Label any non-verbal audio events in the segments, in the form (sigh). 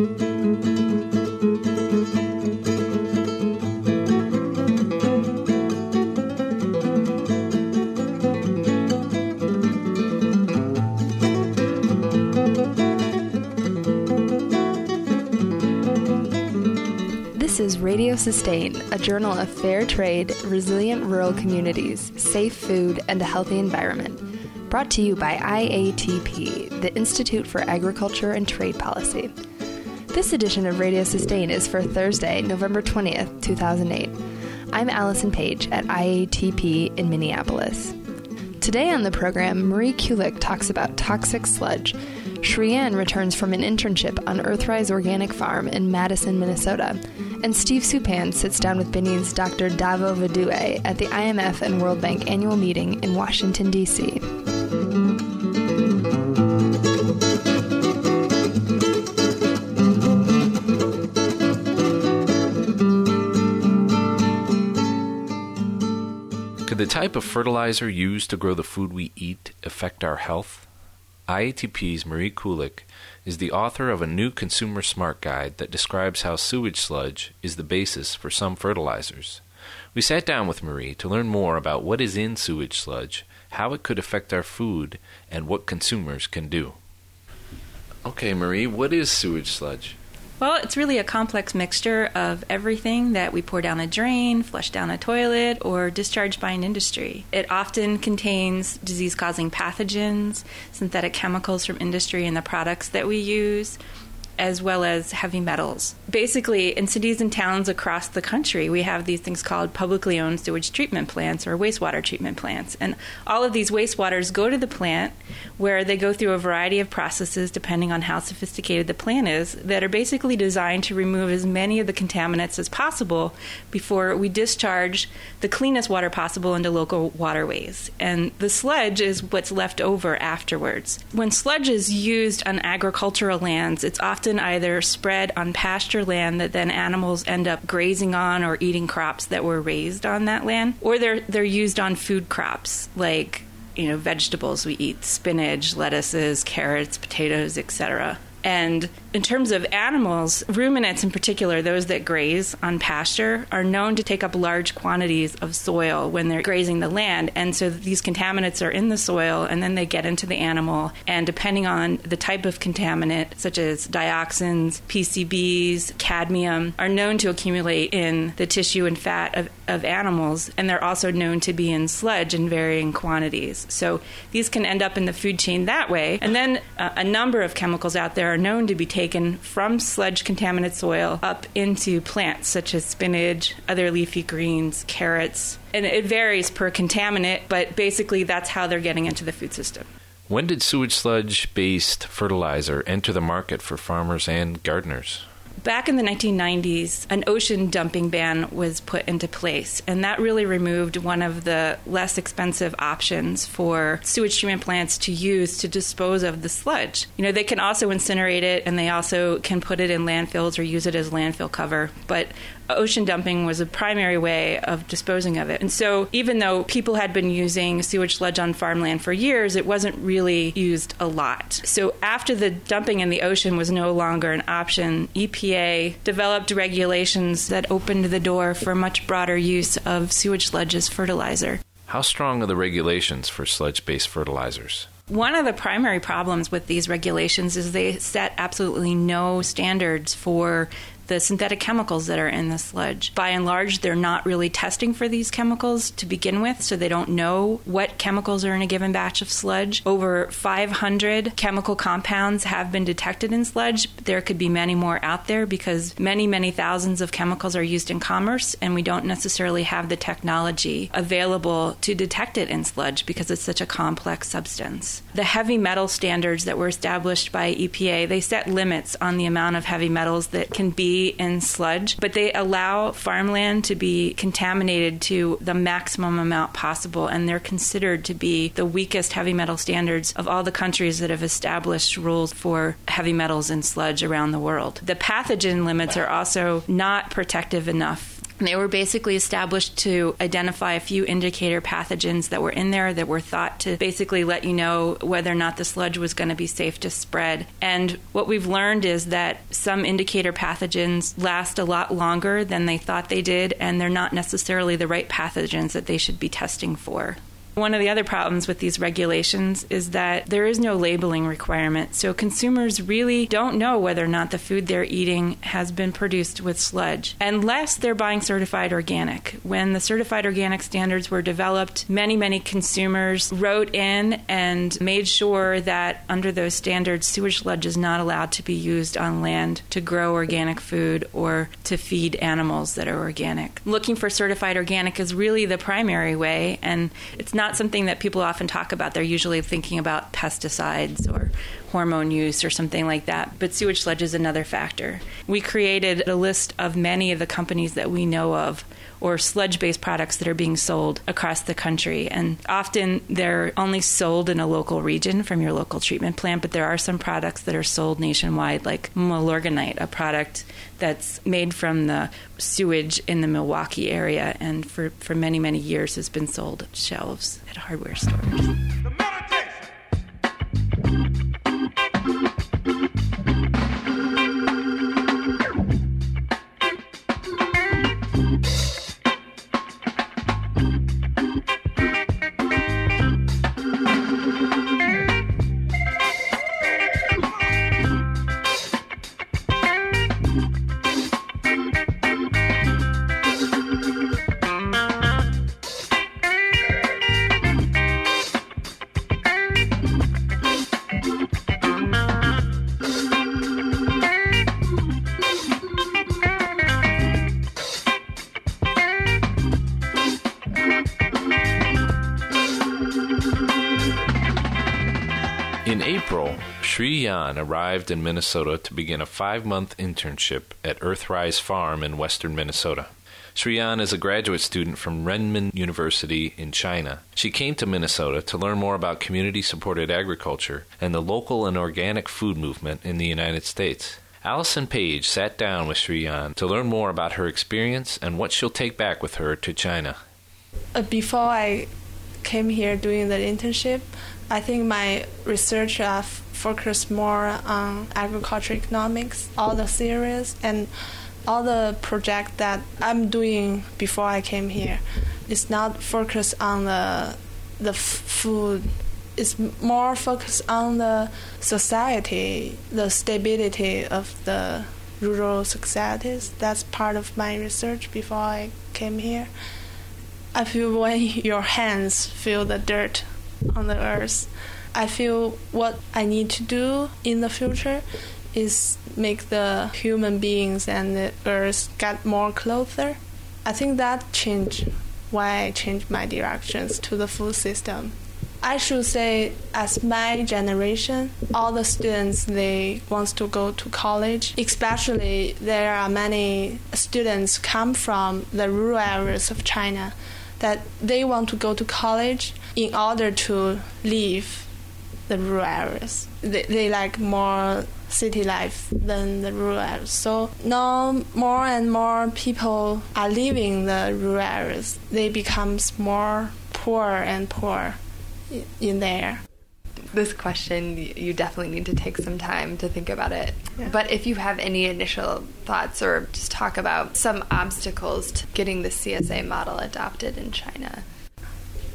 This is Radio Sustain, a journal of fair trade, resilient rural communities, safe food, and a healthy environment. Brought to you by IATP, the Institute for Agriculture and Trade Policy. This edition of Radio Sustain is for Thursday, November 20th, 2008. I'm Allison Page at IATP in Minneapolis. Today on the program, Marie Kulick talks about toxic sludge. Shi Yan returns from an internship on Earthrise Organic Farm in Madison, Minnesota. And Steve Suppan sits down with Benin's Dr. Davo Vodohue at the IMF and World Bank annual meeting in Washington, D.C. type of fertilizer used to grow the food we eat affect our health? IATP's Marie Kulick is the author of a new consumer smart guide that describes how sewage sludge is the basis for some fertilizers. We sat down with Marie to learn more about what is in sewage sludge, how it could affect our food, and what consumers can do. Okay, Marie, what is sewage sludge? Well, it's really a complex mixture of everything that we pour down a drain, flush down a toilet, or discharge by an industry. It often contains disease causing pathogens, synthetic chemicals from industry and the products that we use, as well as heavy metals. Basically, in cities and towns across the country, we have these things called publicly owned sewage treatment plants or wastewater treatment plants. And all of these wastewaters go to the plant where they go through a variety of processes, depending on how sophisticated the plant is, that are basically designed to remove as many of the contaminants as possible before we discharge the cleanest water possible into local waterways. And the sludge is what's left over afterwards. When sludge is used on agricultural lands, it's often either spread on pasture land that then animals end up grazing on or eating crops that were raised on that land, or they're they're used on food crops like you know vegetables we eat spinach lettuces carrots potatoes etc and in terms of animals, ruminants in particular, those that graze on pasture, are known to take up large quantities of soil when they're grazing the land. And so these contaminants are in the soil and then they get into the animal. And depending on the type of contaminant, such as dioxins, PCBs, cadmium, are known to accumulate in the tissue and fat of, of animals. And they're also known to be in sludge in varying quantities. So these can end up in the food chain that way. And then uh, a number of chemicals out there are known to be taken from sludge contaminated soil up into plants such as spinach, other leafy greens, carrots. And it varies per contaminant, but basically that's how they're getting into the food system. When did sewage sludge based fertilizer enter the market for farmers and gardeners? Back in the 1990s, an ocean dumping ban was put into place, and that really removed one of the less expensive options for sewage treatment plants to use to dispose of the sludge. You know, they can also incinerate it and they also can put it in landfills or use it as landfill cover, but ocean dumping was a primary way of disposing of it. And so, even though people had been using sewage sludge on farmland for years, it wasn't really used a lot. So, after the dumping in the ocean was no longer an option, EPA developed regulations that opened the door for much broader use of sewage sludge as fertilizer. How strong are the regulations for sludge based fertilizers? One of the primary problems with these regulations is they set absolutely no standards for the synthetic chemicals that are in the sludge. By and large, they're not really testing for these chemicals to begin with, so they don't know what chemicals are in a given batch of sludge. Over 500 chemical compounds have been detected in sludge. There could be many more out there because many, many thousands of chemicals are used in commerce, and we don't necessarily have the technology available to detect it in sludge because it's such a complex substance. The heavy metal standards that were established by EPA, they set limits on the amount of heavy metals that can be in sludge, but they allow farmland to be contaminated to the maximum amount possible, and they're considered to be the weakest heavy metal standards of all the countries that have established rules for heavy metals in sludge around the world. The pathogen limits are also not protective enough They were basically established to identify a few indicator pathogens that were in there that were thought to basically let you know whether or not the sludge was going to be safe to spread. And what we've learned is that some indicator pathogens last a lot longer than they thought they did, and they're not necessarily the right pathogens that they should be testing for. One of the other problems with these regulations is that there is no labeling requirement. So consumers really don't know whether or not the food they're eating has been produced with sludge, unless they're buying certified organic. When the certified organic standards were developed, many, many consumers wrote in and made sure that under those standards, sewage sludge is not allowed to be used on land to grow organic food or to feed animals that are organic. Looking for certified organic is really the primary way, and it's not something that people often talk about. They're usually thinking about pesticides or hormone use or something like that. But sewage sludge is another factor. We created a list of many of the companies that we know of or sludge based products that are being sold across the country. And often they're only sold in a local region from your local treatment plant, but there are some products that are sold nationwide, like Milorganite, a product that's made from the sewage in the Milwaukee area and for, for many, many years has been sold shelves at hardware stores. In Arrived in Minnesota to begin a five month internship at Earthrise Farm in western Minnesota. Shi Yan is a graduate student from Renmin University in China. She came to Minnesota to learn more about community supported agriculture and the local and organic food movement in the United States. Allison Page sat down with Shi Yan to learn more about her experience and what she'll take back with her to China. Uh, before I came here doing the internship, I think my research have focused more on agriculture economics, all the theories and all the project that I'm doing before I came here. It's not focused on the the food. It's more focused on the society, the stability of the rural societies. That's part of my research before I came here. I feel when (laughs) your hands feel the dirt on the earth, I feel what I need to do in the future is make the human beings and the earth get more closer. I think that changed why I changed my directions to the food system. I should say, as my generation, all the students they want to go to college. Especially, there are many students come from the rural areas of China that they want to go to college in order to leave the rural areas. They, they like more city life than the rural areas. So now more and more people are leaving the rural areas. They becomes more poor and poor in there. This question, you definitely need to take some time to think about it. Yeah. But if you have any initial thoughts or just talk about some obstacles to getting the CSA model adopted in China.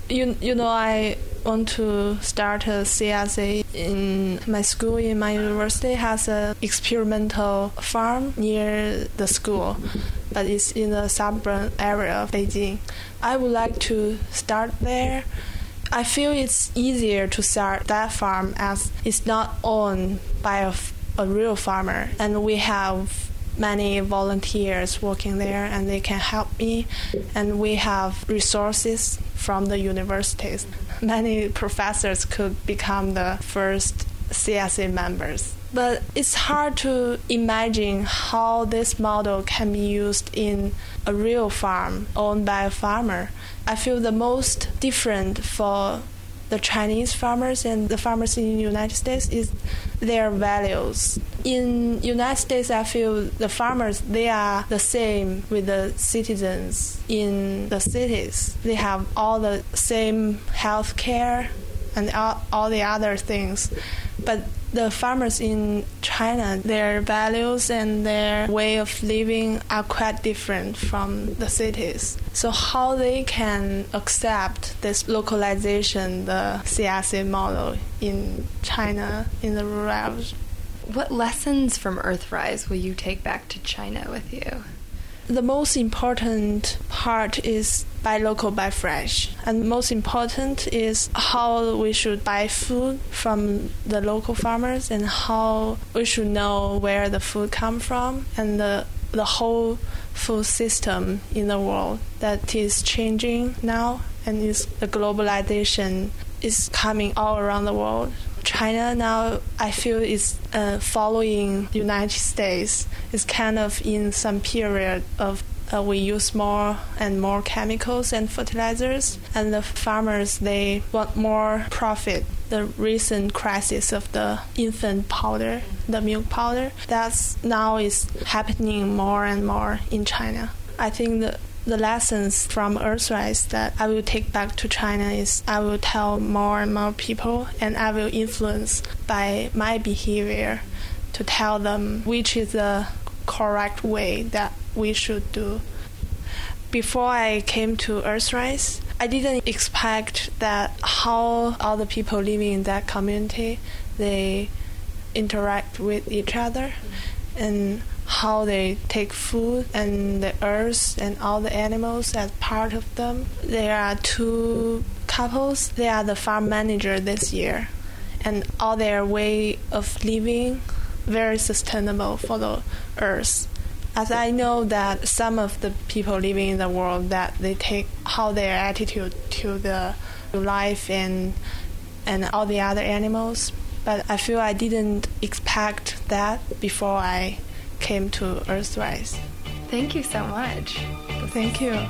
You, you know, I want to start a CSA in my school. In my university has a experimental farm near the school, but it's in the suburban area of Beijing. I would like to start there. I feel it's easier to start that farm as it's not owned by a, a real farmer, and we have many volunteers working there and they can help me. And we have resources from the universities. Many professors could become the first CSA members. But it's hard to imagine how this model can be used in a real farm owned by a farmer. I feel the most different for the Chinese farmers and the farmers in the United States is their values. In United States, I feel the farmers they are the same with the citizens in the cities. They have all the same health care and all, all the other things, but the farmers in China, their values and their way of living are quite different from the cities. So how they can accept this localization, the CSA model in China, in the rural What lessons from Earthrise will you take back to China with you? The most important part is buy local, buy fresh. And most important is how we should buy food from the local farmers and how we should know where the food come from and the the whole food system in the world that is changing now and is the globalization is coming all around the world. China now, I feel, is uh, following the United States. Is kind of in some period of uh, we use more and more chemicals and fertilizers, and the farmers they want more profit. The recent crisis of the infant powder, the milk powder, that's now is happening more and more in China. I think the the lessons from Earthrise that I will take back to China is I will tell more and more people and I will influence by my behavior to tell them which is the correct way that we should do. Before I came to Earthrise, I didn't expect that how all the people living in that community they interact with each other and how they take food and the earth and all the animals as part of them. There are two couples. They are the farm manager this year, and all their way of living very sustainable for the earth. As I know that some of the people living in the world that they take how their attitude to the life and and all the other animals, but I feel I didn't expect that before I came to Earthrise. Thank you so much. Thank you.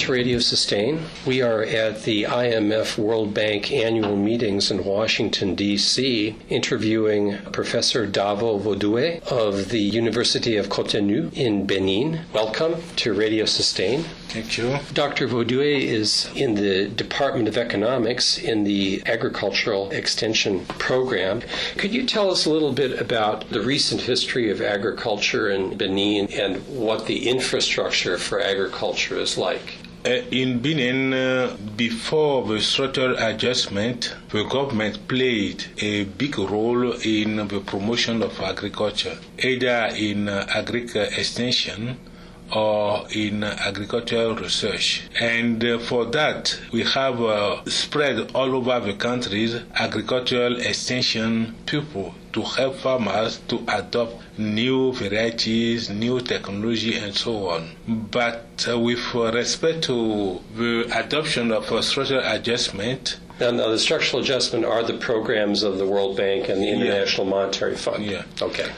To Radio Sustain. We are at the IMF World Bank annual meetings in Washington, D.C., interviewing Professor Davo Vodohue of the University of Cotonou in Benin. Welcome to Radio Sustain. Thank you. Dr. Vodohue is in the Department of Economics in the Agricultural Extension Program. Could you tell us a little bit about the recent history of agriculture in Benin and what the infrastructure for agriculture is like? Uh, in Benin, uh, before the structural adjustment, the government played a big role in the promotion of agriculture, either in uh, agriculture extension or in agricultural research. And uh, for that, we have uh, spread all over the countries agricultural extension people to help farmers to adopt new varieties, new technology, and so on. But uh, with respect to the adoption of a structural adjustment, now, now, the structural adjustment are the programs of the World Bank and the International yeah. Monetary Fund. Yeah. Okay.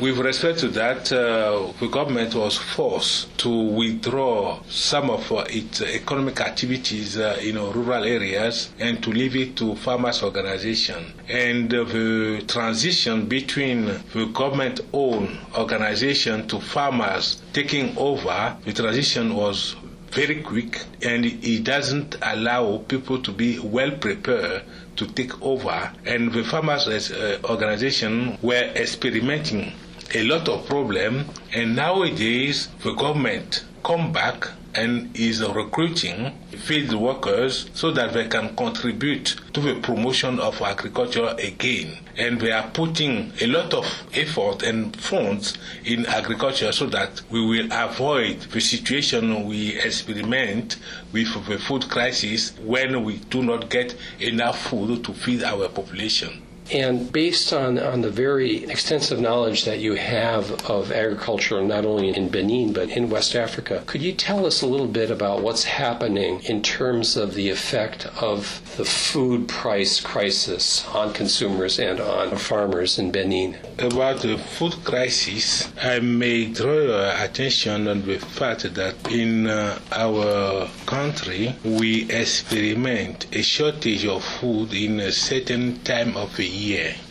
With respect to that, uh, the government was forced to withdraw some of uh, its economic activities uh, in rural areas and to leave it to farmers' organization. And the transition between the government-owned organization to farmers taking over, the transition was very quick and it doesn't allow people to be well prepared to take over. And the farmers' uh, organization were experimenting a lot of problem and nowadays the government come back and is recruiting field workers so that they can contribute to the promotion of agriculture again. And they are putting a lot of effort and funds in agriculture so that we will avoid the situation we experiment with the food crisis when we do not get enough food to feed our population. And based on, on the very extensive knowledge that you have of agriculture, not only in Benin, but in West Africa, could you tell us a little bit about what's happening in terms of the effect of the food price crisis on consumers and on farmers in Benin? About the food crisis, I may draw your attention on the fact that in uh, our country we experiment a shortage of food in a certain time of the year.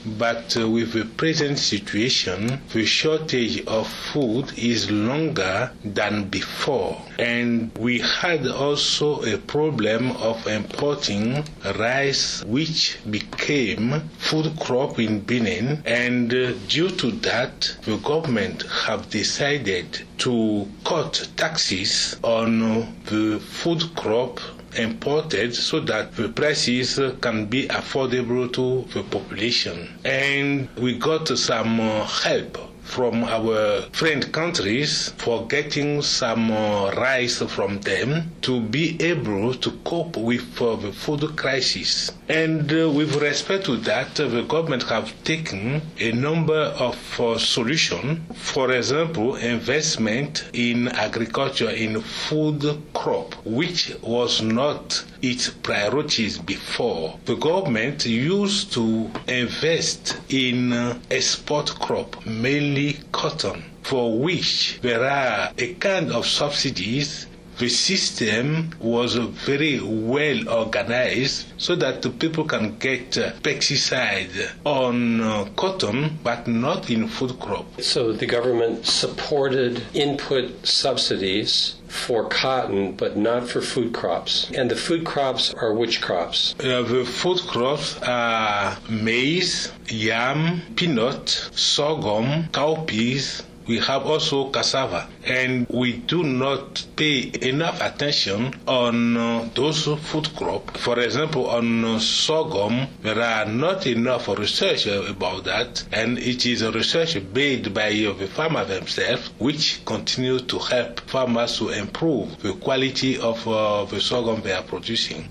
But uh, with the present situation, the shortage of food is longer than before. And we had also a problem of importing rice, which became food crop in Benin. And uh, due to that, the government have decided to cut taxes on the food crop imported so that the prices can be affordable to the population. And we got some uh, help from our friend countries for getting some uh, rice from them to be able to cope with uh, the food crisis. And uh, with respect to that, uh, the government have taken a number of uh, solutions. For example, investment in agriculture in food crop, which was not its priorities before. The government used to invest in uh, export crop, mainly cotton, for which there are a kind of subsidies the system was very well organized so that the people can get uh, pesticide on uh, cotton but not in food crop. So the government supported input subsidies for cotton, but not for food crops. And the food crops are which crops? Uh, the food crops are maize, yam, peanut, sorghum, cowpeas, we have also cassava, and we do not pay enough attention on uh, those food crops. For example, on uh, sorghum, there are not enough research about that, and it is a research made by the farmer themselves, which continue to help farmers to improve the quality of uh, the sorghum they are producing.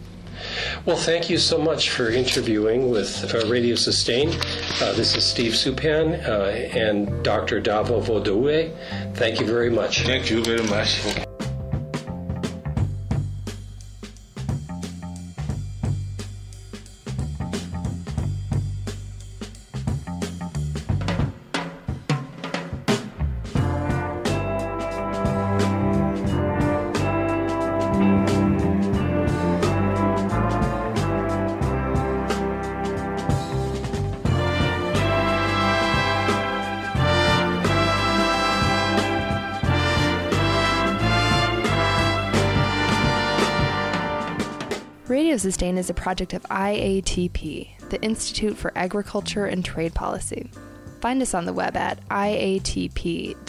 Well, thank you so much for interviewing with uh, Radio Sustain. Uh, this is Steve Suppan uh, and Dr. Davo Vodohue. Thank you very much. Thank you very much. Sustain is a project of IATP, the Institute for Agriculture and Trade Policy. Find us on the web at iatp.org.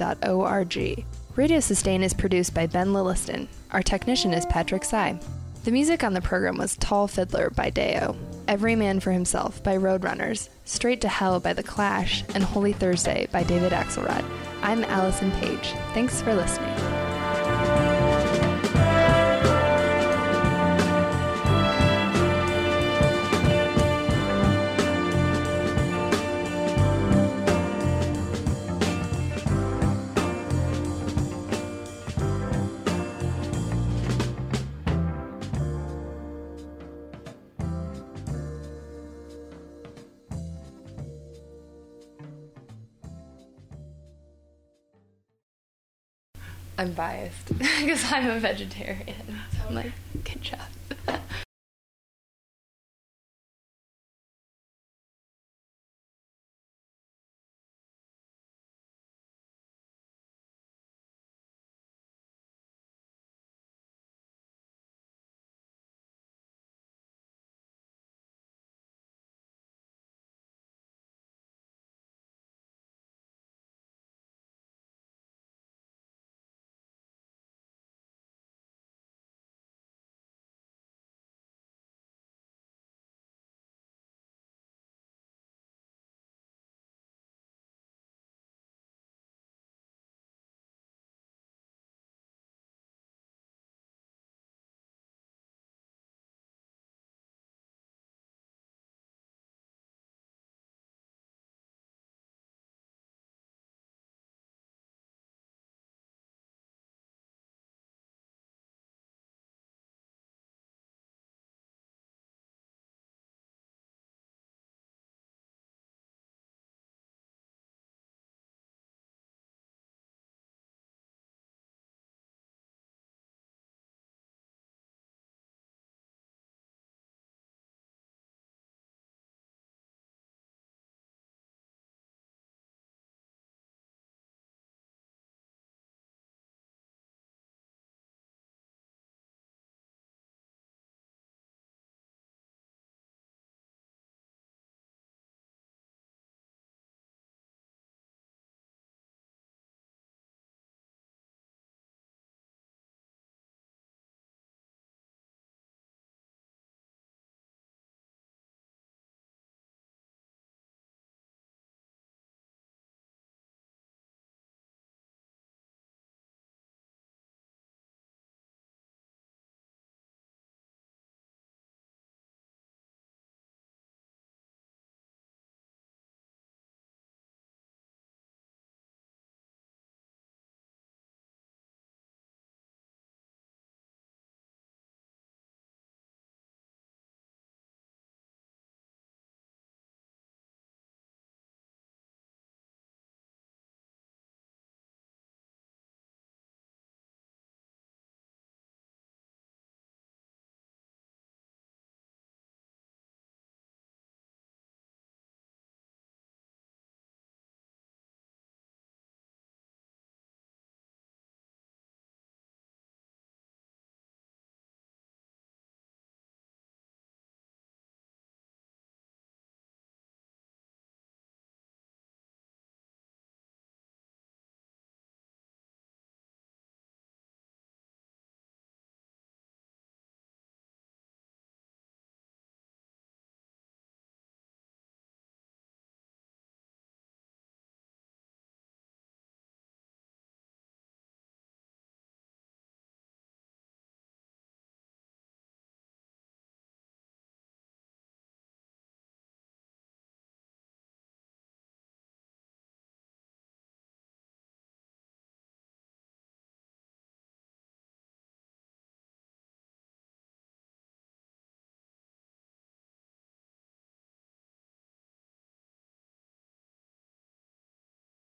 Radio Sustain is produced by Ben Lilliston. Our technician is Patrick Sy. The music on the program was Tall Fiddler by Deo, Every Man for Himself by Roadrunners, Straight to Hell by The Clash, and Holy Thursday by David Axelrod. I'm Allison Page. Thanks for listening. Biased (laughs) because I'm a vegetarian. So I'm like, good job.